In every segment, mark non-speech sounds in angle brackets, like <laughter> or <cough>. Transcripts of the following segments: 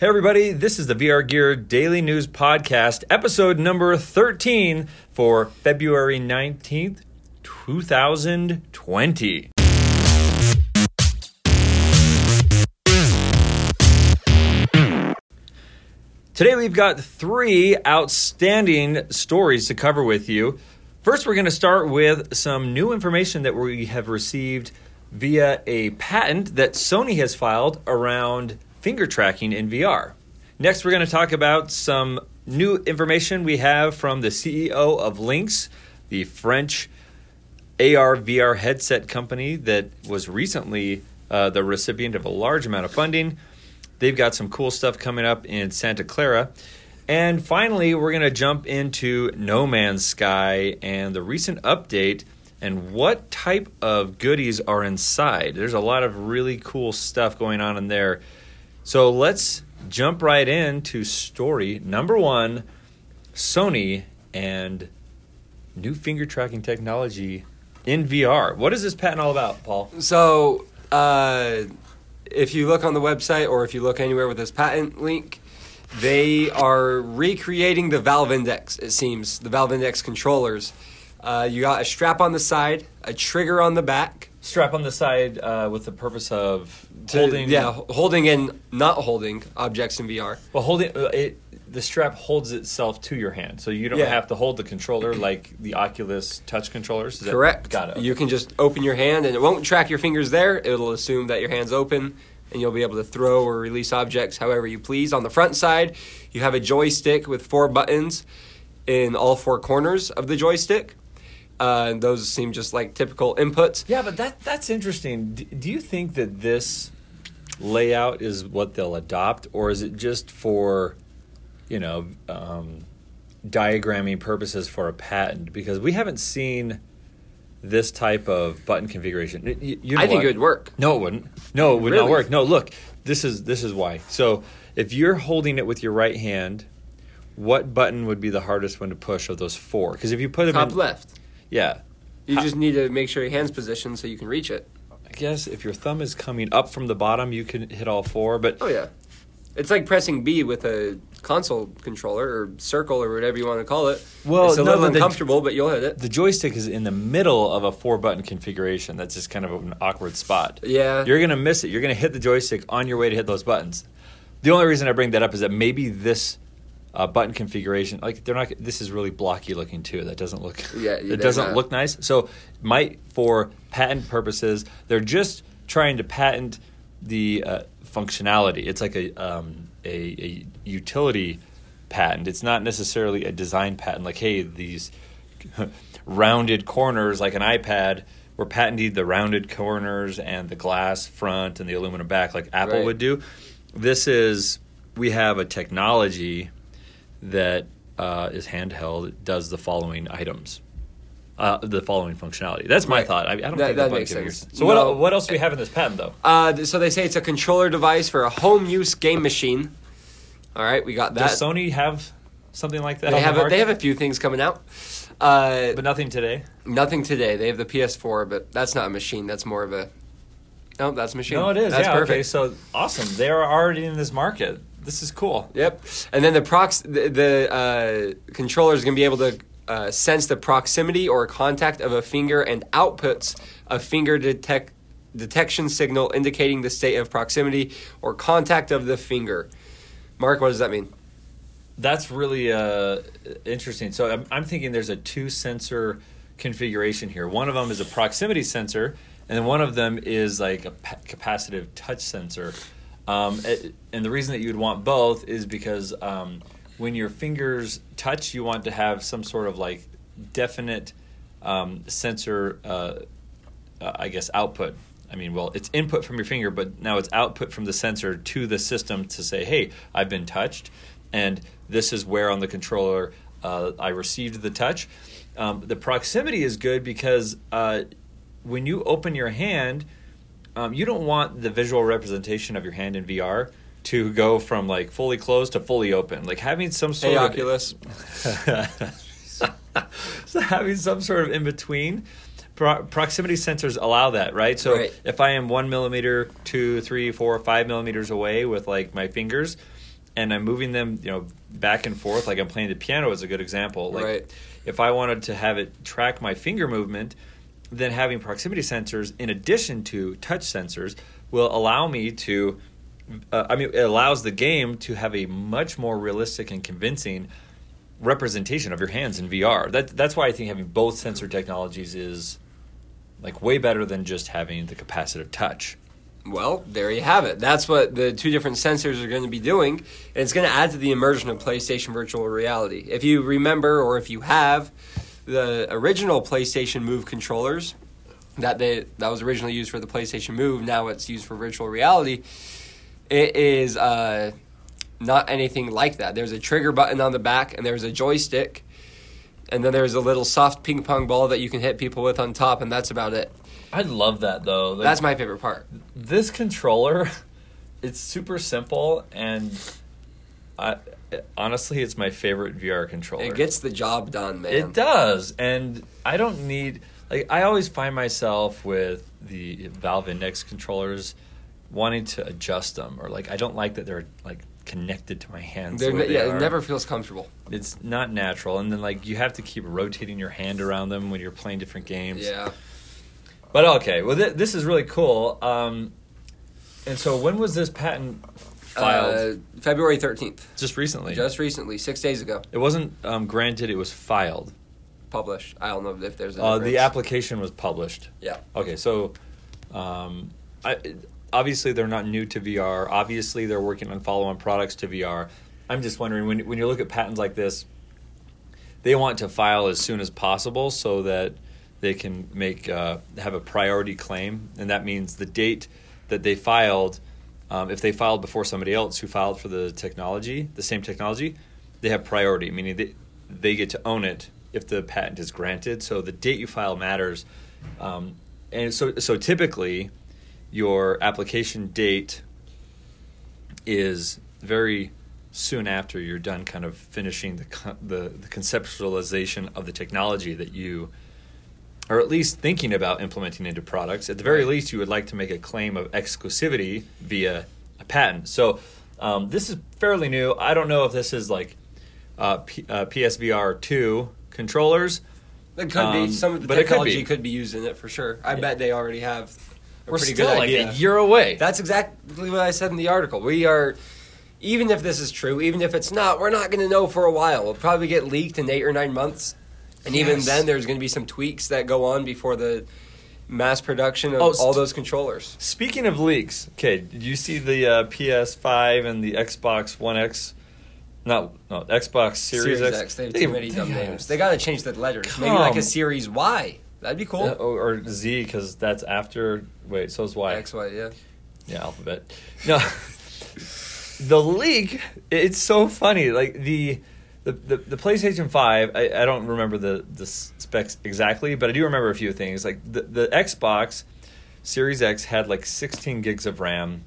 Hey, everybody, this is the VR Gear Daily News Podcast, episode number 13 for February 19th, 2020. Today, we've got three outstanding stories to cover with you. First, we're going to start with some new information that we have received via a patent that Sony has filed around finger tracking in VR. Next, we're going to talk about some new information we have from the CEO of Lynx, the French AR VR headset company that was recently uh, the recipient of a large amount of funding. They've got some cool stuff coming up in Santa Clara. And finally, we're going to jump into No Man's Sky and the recent update and what type of goodies are inside. There's a lot of really cool stuff going on in there. So let's jump right into story number one Sony and new finger tracking technology in VR. What is this patent all about, Paul? So, uh, if you look on the website or if you look anywhere with this patent link, they are recreating the Valve Index, it seems, the Valve Index controllers. Uh, you got a strap on the side, a trigger on the back. Strap on the side uh, with the purpose of to- holding. yeah, holding and not holding objects in VR. Well, holding uh, it. The strap holds itself to your hand, so you don't Yeah. have to hold the controller like the Oculus Touch controllers. Is that- Correct. Got it. You can just open your hand and it won't track your fingers there. It'll assume that your hand's open and you'll be able to throw or release objects however you please. On the front side, you have a joystick with four buttons in all four corners of the joystick. Uh, those seem just like typical inputs. Yeah, but that that's interesting. D- do you think that this layout is what they'll adopt, or is it just for, you know, um, diagramming purposes for a patent? Because we haven't seen this type of button configuration. Y- y- you know I think what? it would work. No, it wouldn't. No, it would not work. No, look, this is this is why. So if you're holding it with your right hand, what button would be the hardest one to push of those four? Because if you put them Top in, left. yeah, You just need to make sure your hand's positioned so you can reach it. I guess if your thumb is coming up from the bottom, you can hit all four. But Oh yeah, it's like pressing B with a console controller or circle or whatever you want to call it. Well, it's a no, little the- uncomfortable, but you'll hit it. the joystick is in the middle of a four button configuration. That's just kind of an awkward spot. Yeah. You're going to miss it. You're going to hit the joystick on your way to hit those buttons. The only reason I bring that up is that maybe this uh, button configuration, like they're not. This is really blocky looking too. That doesn't look. <laughs> Yeah, it doesn't not. look nice. So might for patent purposes, they're just trying to patent the uh, functionality. It's like a, um, a a utility patent. It's not necessarily a design patent. Like hey, these <laughs> rounded corners like an iPad. were patented the rounded corners and the glass front and the aluminum back like Apple Right. would do. This is we have a technology that uh, is handheld. It does the following items, uh, the following functionality. That's my Right. thought. I, I don't That- think that makes sense. So what, No. el- what else do we have in this patent though? Uh, so they say it's a controller device for a home use game machine. All right, we got that. Does Sony have something like that? they have the a, they have a few things coming out. Uh, but nothing today. nothing today. They have the PS4, but that's not a machine. That's more of a. No, that's a machine. No, it is. That's yeah, perfect. okay. So awesome. They are already in this market. This is cool. Yep. And then the prox the, the uh, controller is going to be able to uh, sense the proximity or contact of a finger and outputs a finger detect detection signal indicating the state of proximity or contact of the finger. Mark, what does that mean? That's really uh, interesting. So I'm, I'm thinking there's a two sensor configuration here. One of them is a proximity sensor, and then one of them is like a pa- capacitive touch sensor. Um, it- and the reason that you'd want both is because um, when your fingers touch, you want to have some sort of like definite um, sensor, uh, uh, I guess, output. I mean, well, it's input from your finger, but now it's output from the sensor to the system to say, hey, I've been touched, and this is where on the controller uh, I received the touch. Um, the proximity is good because uh, when you open your hand, um, you don't want the visual representation of your hand in VR to go from like fully closed to fully open. Like having some sort Hey, of Oculus. <laughs> so having some sort of in between pro- proximity sensors allow that right so Right. if i am one millimeter two three four five millimeters away with like my fingers and I'm moving them, you know, back and forth, like I'm playing the piano is a good example. Like Right. if I wanted to have it track my finger movement, then having proximity sensors in addition to touch sensors will allow me to. Uh, I mean, it allows the game to have a much more realistic and convincing representation of your hands in VR. That that's why I think having both sensor technologies is like way better than just having the capacitive touch. Well, there you have it. That's what the two different sensors are going to be doing. And it's going to add to the immersion of PlayStation Virtual Reality. If you remember, or if you have, the original PlayStation Move controllers that they that was originally used for the PlayStation Move, now it's used for virtual reality. It is uh, not anything like that. There's a trigger button on the back, and there's a joystick, and then there's a little soft ping pong ball that you can hit people with on top, and that's about it. I love that though. Like, That's my favorite part. this controller. <laughs> It's super simple and I honestly it's my favorite VR controller. It gets the job done, man. It does, and I don't need like I always find myself with the Valve Index controllers wanting to adjust them, or like I don't like that they're like connected to my hands. They're the ne- they yeah, it never feels comfortable. It's not natural, and then like you have to keep rotating your hand around them when you're playing different games. Yeah. But okay, well th- this is really cool. Um, and so when was this patent filed? Uh, February 13th. just recently. Just recently, six days ago, it wasn't um, granted; it was filed. published. I don't know if there's a Uh, the application was published. Yeah. Okay, so um, I, obviously they're not new to VR. Obviously they're working on follow-on products to VR. I'm just wondering when when you look at patents like this, they want to file as soon as possible so that they can make uh, have a priority claim, and that means the date that they filed. Um, if they filed before somebody else who filed for the technology, the same technology, they have priority, meaning they they get to own it if the patent is granted. So the date you file matters, um, and so so typically, your application date is very soon after you're done kind of finishing the, the the conceptualization of the technology that you or at least thinking about implementing into products at the very least you would like to make a claim of exclusivity via a patent so um, this is fairly new i don't know if this is like uh, P- uh, psvr 2 controllers It could Um, be. Some of the it could technology be. could be. used in it for sure. I Yeah. bet they already have a we're pretty still good like idea. a year away That's exactly what I said in the article. We are, even if this is true, even if it's not, we're not going to know for a while. It'll probably get leaked in eight or nine months. And even then, there's going to be some tweaks that go on before the mass production of Oh, all those controllers. Speaking of leaks, okay, did you see the uh, PS5 and the Xbox One X? No, no, Xbox Series, X. They have They- too many dumb names. They got to change the letters. Maybe like a Series Y. That'd be cool. Or, or Z because that's after. Wait, so is Y. X, Y, yeah. Yeah, alphabet. No, <laughs> the leak. It's so funny. Like the. The, the, the PlayStation 5, I, I don't remember the, the specs exactly, but I do remember a few things. Like the, the Xbox Series X had like 16 gigs of RAM,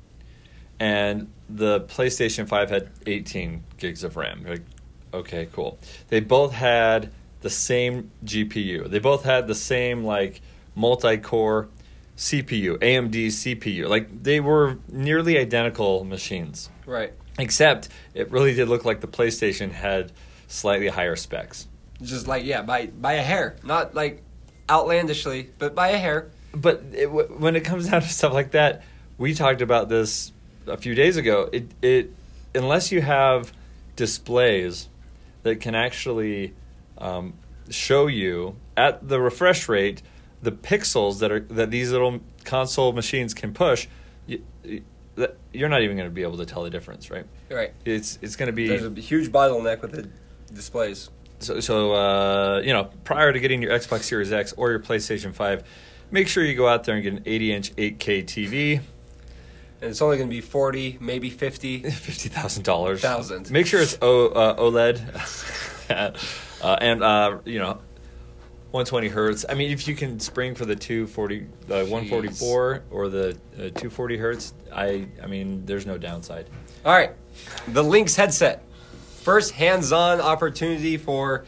and the PlayStation 5 had 18 gigs of RAM. Like, okay, cool. They both had the same GPU. They both had the same like multi-core CPU, AMD CPU. Like they were nearly identical machines, Right. Except it really did look like the PlayStation had slightly higher specs. Just like, yeah, by, by a hair. Not like outlandishly, but by a hair. But it, w- when it comes <laughs> down to stuff like that, we talked about this a few days ago. It it unless you have displays that can actually um, show you at the refresh rate the pixels that are that these little console machines can push, you, you're not even going to be able to tell the difference, right? Right. It's it's going to be There's a huge bottleneck with the displays. so, so uh, you know, prior to getting your Xbox Series X or your PlayStation 5, make sure you go out there and get an 80 inch 8K TV, And it's only going to be 40, maybe 50. <laughs> $50,000. Thousand. Make sure it's o, uh, OLED. <laughs> uh, and, uh, you know, 120 hertz. I mean, if you can spring for the 240, the 144 or the uh, 240 hertz, I, I mean, there's no downside. All right. The Lynx headset. First hands on opportunity for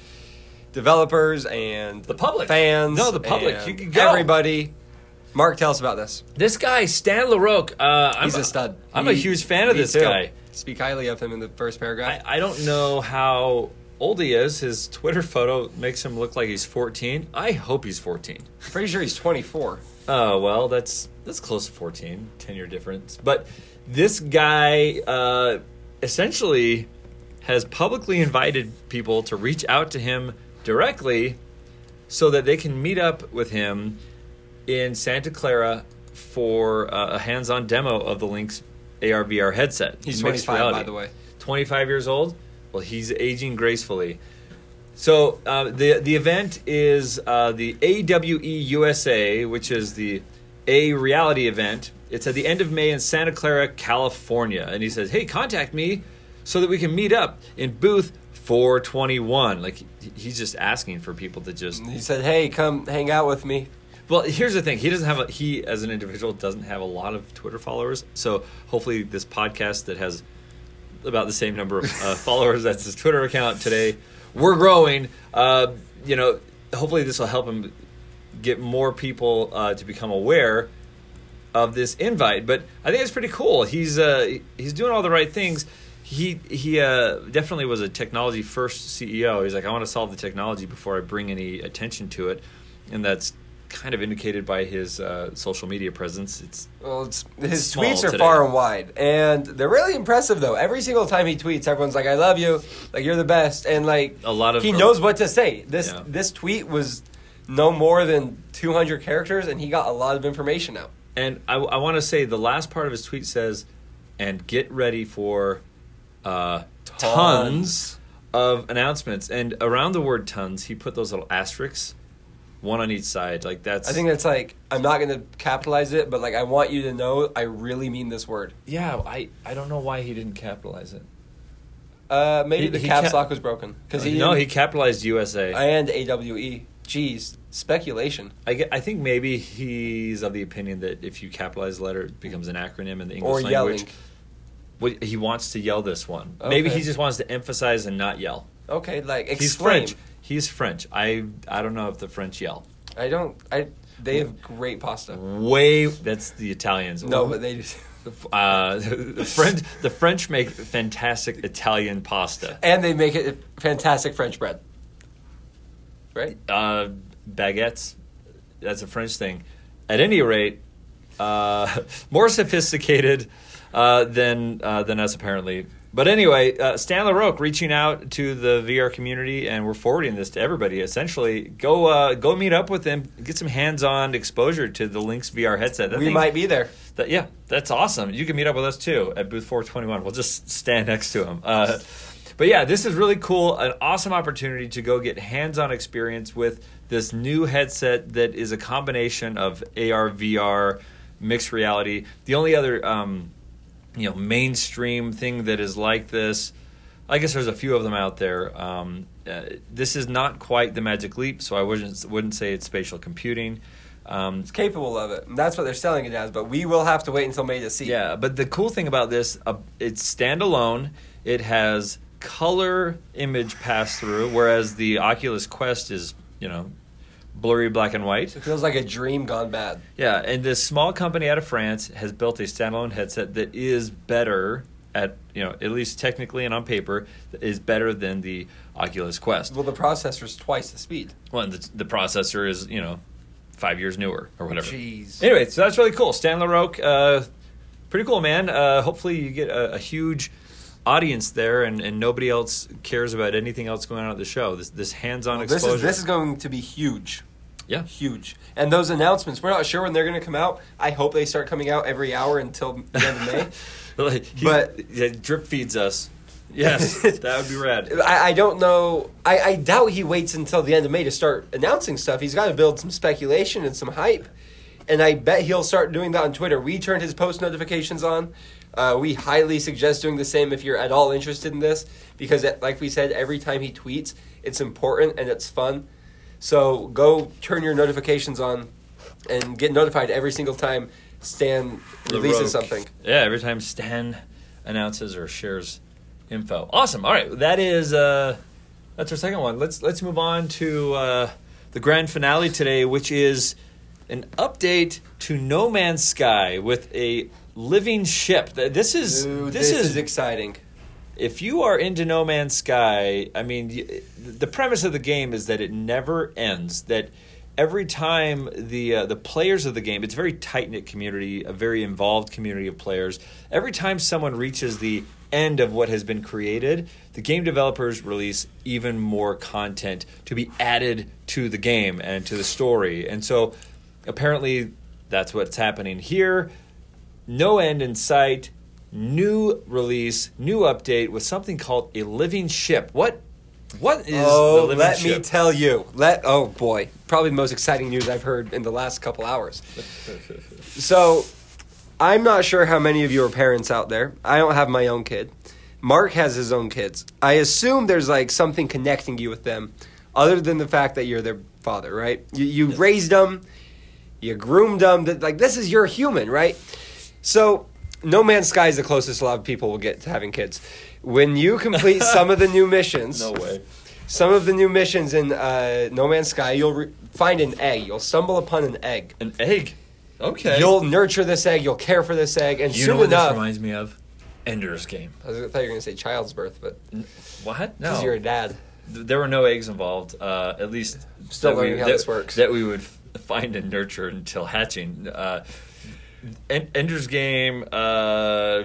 developers and The public. fans. No, the public. You can go. Everybody. Mark, tell us about this. This guy, Stan Larroque, uh, I'm He's a stud. I'm a huge fan of this guy. Speak highly of him in the first paragraph. I, I don't know how old he is. His Twitter photo makes him look like he's 14. I hope he's 14. Pretty sure he's 24. Oh well, that's that's close to 14, 10 year difference. But this guy uh, essentially has publicly invited people to reach out to him directly so that they can meet up with him in Santa Clara for uh, a hands-on demo of the Lynx AR VR headset. He's Mixed 25, by the way. 25 years old. Well, he's aging gracefully. So uh, the the event is uh, the AWE USA, which is the A Reality event. It's at the end of May in Santa Clara, California, and he says, "Hey, contact me so that we can meet up in booth 421." Like he's just asking for people to just. He said, "Hey, come hang out with me." Well, here's the thing: he doesn't have a he as an individual doesn't have a lot of Twitter followers. So hopefully, this podcast that has about the same number of uh, followers that's his Twitter account today, we're growing. Uh, you know, hopefully this will help him get more people uh, to become aware of this invite. But I think it's pretty cool. He's uh, he's doing all the right things. He he uh, definitely was a technology first CEO. He's like, I want to solve the technology before I bring any attention to it, and that's kind of indicated by his uh, social media presence. It's Well, it's, his tweets are today. far and wide, and they're really impressive. Though every single time he tweets, everyone's like, "I love you," like you're the best, and like A lot of- he knows what to say. This Yeah. this tweet was no more than 200 characters, and he got a lot of information out. And I, I want to say the last part of his tweet says, "And get ready for uh, tons. Tons. of announcements." And around the word "tons," he put those little asterisks, one on each side. Like that's I think that's like I'm not going to capitalize it, but like I want you to know I really mean this word. yeah. I I don't know why he didn't capitalize it. Uh, maybe He- the he caps ca- lock was broken because he no, he capitalized USA. and AWE. Jeez, speculation. I, get- I think maybe he's of the opinion that if you capitalize a letter, it becomes an acronym in the English Or language. yelling. What, he wants to yell this one. Maybe Okay. he just wants to emphasize and not yell. Okay, like explain. He's French. He's French. I I don't know if the French yell. I don't. I. They have great pasta. Way that's the Italians. No, but they. <laughs> <laughs> uh, the French the French make fantastic Italian pasta. And they make it fantastic French bread. Right? Uh, baguettes. That's a French thing. At any rate, uh, <laughs> more sophisticated uh, than uh, than us apparently. But anyway, uh, Stan Larroque reaching out to the VR community, and we're forwarding this to everybody. Essentially, go uh, go meet up with him, get some hands-on exposure to the Lynx VR headset. That we thing- might be there. That, yeah, that's awesome. You can meet up with us too at booth 421. We'll just stand next to him. Uh, but yeah, this is really cool. An awesome opportunity to go get hands on experience with this new headset that is a combination of AR, VR, mixed reality. The only other um, you know mainstream thing that is like this. I guess there's a few of them out there. Um, uh, this is not quite the Magic Leap, so I wouldn't wouldn't say it's spatial computing. Um, It's capable of it. And that's what they're selling it as, but we will have to wait until May to see. Yeah, but the cool thing about this, uh, it's standalone. It has color image pass through, whereas the Oculus Quest is, you know, blurry black and white. It feels like a dream gone bad. Yeah, and this small company out of France has built a standalone headset that is better at, you know, at least technically and on paper, is better than the Oculus Quest. Well, the processor is twice the speed. Well, and the, the processor is, you know, five years newer or whatever. Jeez. Anyway, so that's really cool. Stan Larroque, uh, pretty cool, man. Uh, hopefully, you get a, a huge audience there, and, and nobody else cares about anything else going on at the show. This this hands-on This exposure. is this is going to be huge. yeah. Huge. And those announcements, we're not sure when they're going to come out. I hope they start coming out every hour until the end of May. <laughs> Like, he- But- yeah, drip feeds us. Yes, <laughs> that would be rad. I, I don't know. I, I doubt he waits until the end of May to start announcing stuff. He's got to build some speculation and some hype. And I bet he'll start doing that on Twitter. We turned his post notifications on. Uh, we highly suggest doing the same if you're at all interested in this because, it, like we said, every time he tweets, it's important and it's fun. So go turn your notifications on and get notified every single time Stan releases something. Yeah, every time Stan announces or shares info. Awesome. All right, that is uh, that's our second one. Let's let's move on to uh, the grand finale today, which is an update to No Man's Sky with a living ship. This is Dude, this, is, exciting. if you are into No Man's Sky, I mean, the premise of the game is that it never ends. That every time the uh, the players of the game, it's a very tight knit community, a very involved community of players. Every time someone reaches the end of what has been created, the game developers release even more content to be added to the game and to the story. And so, apparently, that's what's happening here no end in sight, new release, new update with something called a living ship. What what is the oh, living let ship? me tell you. Let oh boy, probably the most exciting news I've heard in the last couple hours. <laughs> so, I'm not sure how many of you are parents out there. I don't have my own kid. Mark has his own kids. I assume there's like something connecting you with them, other than the fact that you're their father, right? You, you raised them, you groomed them. That like this is your human, right? So, No Man's Sky is the closest a lot of people will get to having kids. When you complete <laughs> some of the new missions, no way. some of the new missions in uh, No Man's Sky, you'll re- find an egg. You'll stumble upon an egg. An egg. Okay. You'll nurture this egg. You'll care for this egg, and you soon know what enough, this reminds me of? Ender's Game. I, was, I thought you were going to say child's birth, but What? because you're a dad. Th- there were no eggs involved. Uh, at least Still that we- learning how that- this works. That we would find and nurture until hatching. Uh, Ender's Game. Uh,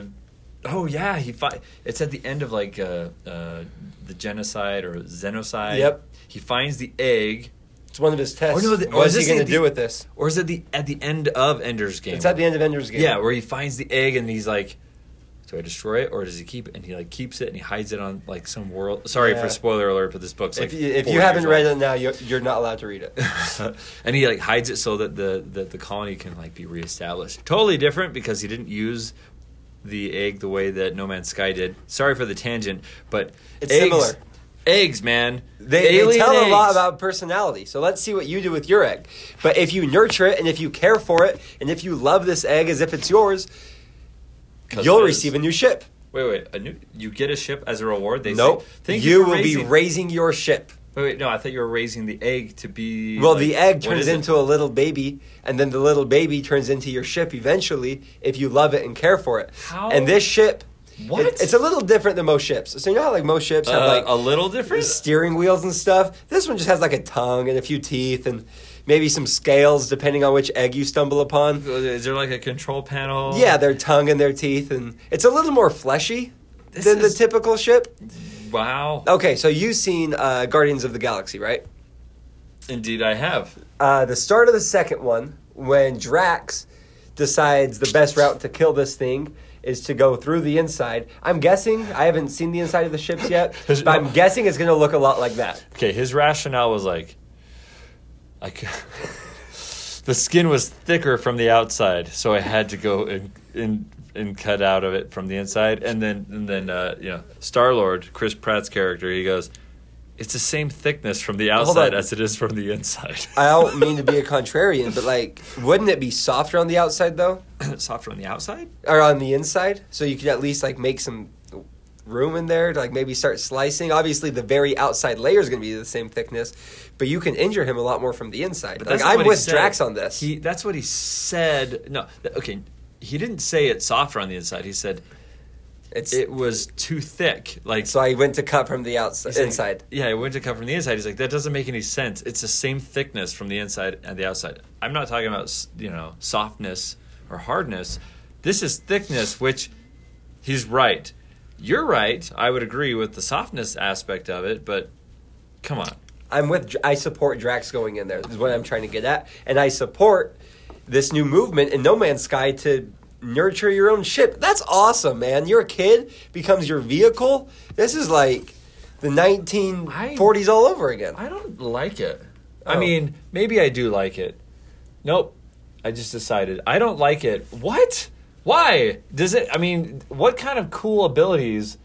oh yeah, he fi- It's at the end of like uh, uh, the genocide or xenocide. Yep. He finds the egg, It's one of his tests. Or no, the- or What's is he going to do with this? or is it the at the end of Ender's Game? It's at the end of Ender's Game. Yeah, where he finds the egg and he's like, "Do I destroy it or does he keep it?" And he like keeps it and he hides it on like some world. Sorry Yeah. for spoiler alert, but this book's like if you, if you haven't read old. it now, you're, you're not allowed to read it. <laughs> and he like hides it so that the that the colony can like be reestablished. Totally different because he didn't use the egg the way that No Man's Sky did. Sorry for the tangent, but It's eggs, similar. Eggs, man. They, they tell a lot about personality. So let's see what you do with your egg. But if you nurture it and if you care for it and if you love this egg as if it's yours, you'll receive a new ship. Wait, wait. A new, you get a ship as a reward. They nope. Say, you for will raising- be raising your ship. Wait, wait, no, I thought you were raising the egg to be. Well, like- the egg turns is it? into a little baby, and then the little baby turns into your ship eventually if you love it and care for it. How? And this ship, What? it- it's a little different than most ships. So you know how like most ships have Uh, like a little different. steering wheels and stuff. This one just has like a tongue and a few teeth and maybe some scales depending on which egg you stumble upon. Is there like a control panel? Yeah, their tongue and their teeth, and it's a little more fleshy This than is- the typical ship. Wow. Okay, so you've seen uh, Guardians of the Galaxy, right? Indeed, I have. Uh, the start of the second one, when Drax decides the best route to kill this thing is to go through the inside. I'm guessing I haven't seen the inside of the ships yet, <laughs> but I'm guessing it's going to look a lot like that. Okay, his rationale was like, like <laughs> the skin was thicker from the outside, so I had to go and and, and cut out of it from the inside. And then and then uh, you know, Star Lord, Chris Pratt's character, he goes, "It's the same thickness from the outside as it is from the inside." I don't <laughs> mean to be a contrarian, but like, wouldn't it be softer on the outside though, <clears throat> Softer on the outside. or on the inside, so you could at least like make some room in there to like maybe start slicing? Obviously, the very outside layer is going to be the same thickness, but you can injure him a lot more from the inside. But like, I'm with. Drax on this. He that's what he said. No, th- okay, he didn't say it's softer on the inside. He said it's it was too thick. Like so I went to cut from the outside, like- inside. yeah, it went to cut from the inside. He's like, that doesn't make any sense. It's the same thickness from the inside and the outside. I'm not talking about you know softness or hardness. This is thickness, which he's right. You're right. I would agree with the softness aspect of it, but come on. I'm with. I support Drax going in there. Is what I'm trying to get at, and I support this new movement in No Man's Sky to nurture your own ship. That's awesome, man. Your kid becomes your vehicle. This is like the 1940s all over again. I don't like it. I Oh. mean, maybe I do like it. Nope. I just decided I don't like it. What? Why? Does it I mean, what kind of cool abilities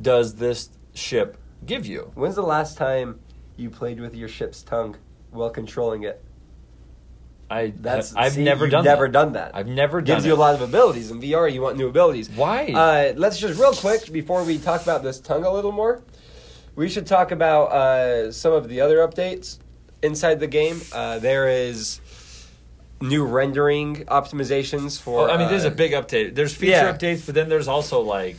does this ship give you? When's the last time you played with your ship's tongue while controlling it? I That's I've see, never done never that. done that. I've never done it. gives you a lot of abilities in VR. You want new abilities. Why? Uh, let's just real quick before we talk about this tongue a little more. We should talk about uh, some of the other updates inside the game. Uh, there is new rendering optimizations for. Well, I mean, there's a uh, big update. There's feature yeah. updates, but then there's also like,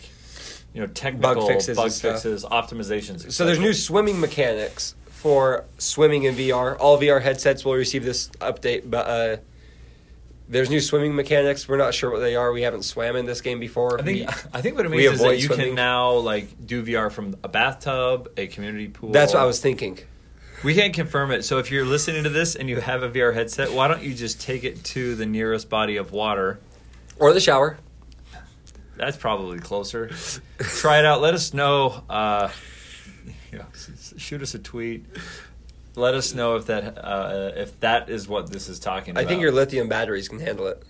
you know, technical fixes bug fixes, optimizations. So there's new swimming mechanics for swimming in VR. All VR headsets will receive this update, but uh, there's new swimming mechanics. We're not sure what they are. We haven't swam in this game before. I think We- I think what it means is that you swimming. can now like do VR from a bathtub, a community pool. that's what I was thinking. We can't confirm it. So if you're listening to this and you have a VR headset, why don't you just take it to the nearest body of water? Or the shower. That's probably closer. Try it out. Let us know. Uh, you know, shoot us a tweet. Let us know if that uh, if that is what this is talking about. I think your lithium batteries can handle it.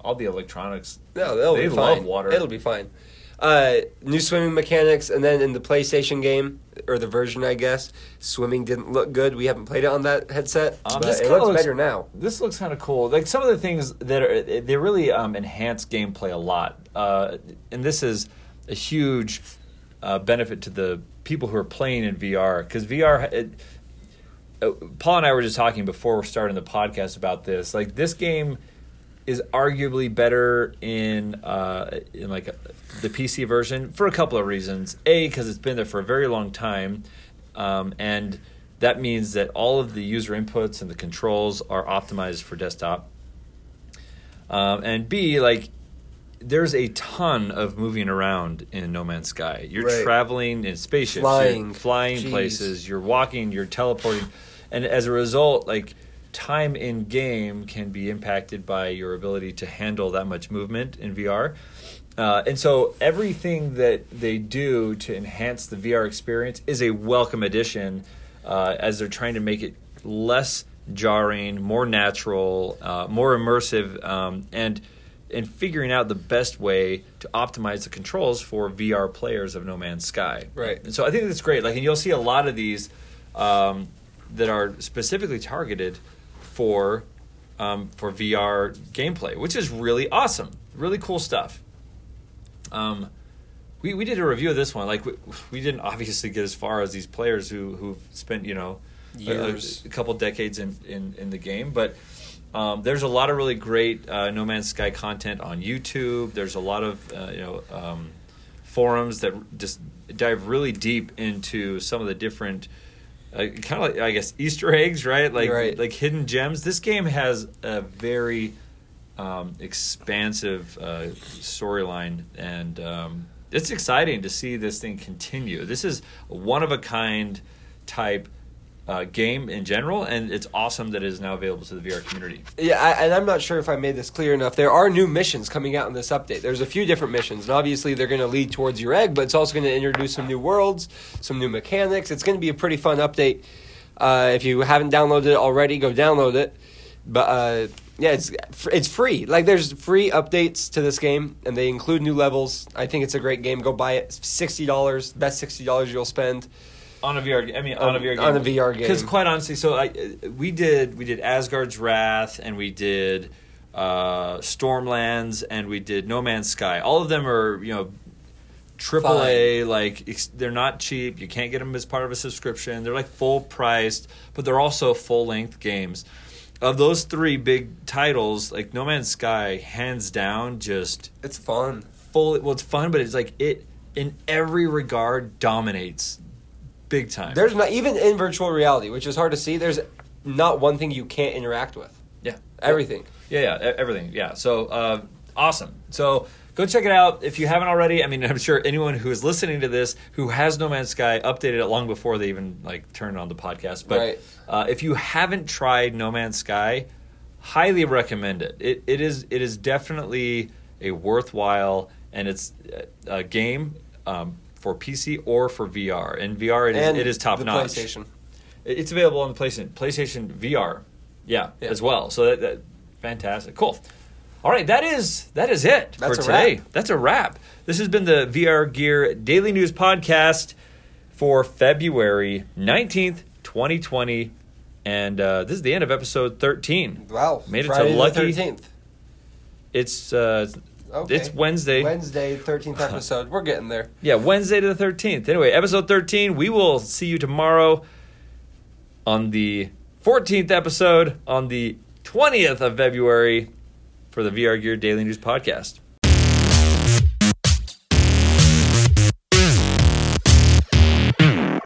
all the electronics. No, they'll They be love fine. water. It'll be fine. Uh, new swimming mechanics, and then in the PlayStation game or the version, I guess, swimming didn't look good. We haven't played it on that headset, Um, but this it looks, looks- better now. This looks kind of cool. Like some of the things that are they really um, enhance gameplay a lot, uh, and this is a huge uh, benefit to the people who are playing in VR because VR. It, uh, Paul and I were just talking before we're starting the podcast about this. Like this game is arguably better in uh, in like the PC version for a couple of reasons. A because it's been there for a very long time, um, and that means that all of the user inputs and the controls are optimized for desktop. Um, and B like there's a ton of moving around in No Man's Sky. You're Right. traveling in spaceships, Flying. flying Jeez. places, you're walking, you're teleporting, and as a result, like time in game can be impacted by your ability to handle that much movement in VR. Uh, and so everything that they do to enhance the VR experience is a welcome addition uh, as they're trying to make it less jarring, more natural, uh, more immersive, um, and and figuring out the best way to optimize the controls for VR players of No Man's Sky. Right. And so I think that's great. Like, and you'll see a lot of these um, that are specifically targeted for um, for VR gameplay, which is really awesome. Really cool stuff. Um, we we did a review of this one. Like we, we didn't obviously get as far as these players who who've spent you know a- a- Years. a, couple decades in, in in the game, but. Um, there's a lot of really great uh, No Man's Sky content on YouTube. There's a lot of uh, you know um, forums that just dive really deep into some of the different uh, kind of like I guess Easter eggs, right? Like Right. like hidden gems. This game has a very um, expansive uh, storyline, and um, it's exciting to see this thing continue. This is one of a kind type uh, game in general, and it's awesome that it is now available to the VR community. Yeah, I, and I'm not sure if I made this clear enough. There are new missions coming out in this update. There's a few different missions, and obviously they're going to lead towards your egg, but it's also going to introduce some new worlds, some new mechanics. It's going to be a pretty fun update. Uh, if you haven't downloaded it already, go download it. But uh, yeah, it's it's free. Like there's free updates to this game, and they include new levels. I think it's a great game. Go buy it. Sixty dollars, best sixty dollars you'll spend. On a VR. I mean, on, a VR game. on a VR game. Because quite honestly, so I we did we did Asgard's Wrath and we did uh, Stormlands and we did No Man's Sky. All of them are you know triple A. Like ex- they're not cheap. You can't get them as part of a subscription. They're like full priced, but they're also full length games. Of those three big titles, like No Man's Sky, hands down, just It's fun. full. Well, it's fun, but it's like it in every regard dominates big time. There's not even in virtual reality, which is hard to see. There's not one thing you can't interact with. Yeah, Everything. Yeah, yeah, e- everything. Yeah, so uh, awesome. So go check it out if you haven't already. I mean, <laughs> I'm sure anyone who is listening to this who has No Man's Sky updated it long before they even like turned on the podcast. But Right. uh, if you haven't tried No Man's Sky, highly recommend it. It it is it is definitely a worthwhile and it's a game um, for PC or for VR. And VR it is, and it is top notch. PlayStation. It's available on the PlayStation PlayStation VR, yeah, Yeah. as well. So that, that fantastic, cool. All right, that is that is it That's for a today. wrap. That's a wrap. This has been the VR Gear Daily News Podcast for February nineteenth, twenty twenty, and uh, this is the end of episode thirteen. Wow. Made it Friday to lucky. 13th. It's uh, Okay. it's Wednesday. Wednesday, 13th <laughs> episode. We're getting there. Yeah, Wednesday to the 13th. Anyway, episode 13. We will see you tomorrow on the 14th episode on the 20th of February for the VR Gear Daily News podcast.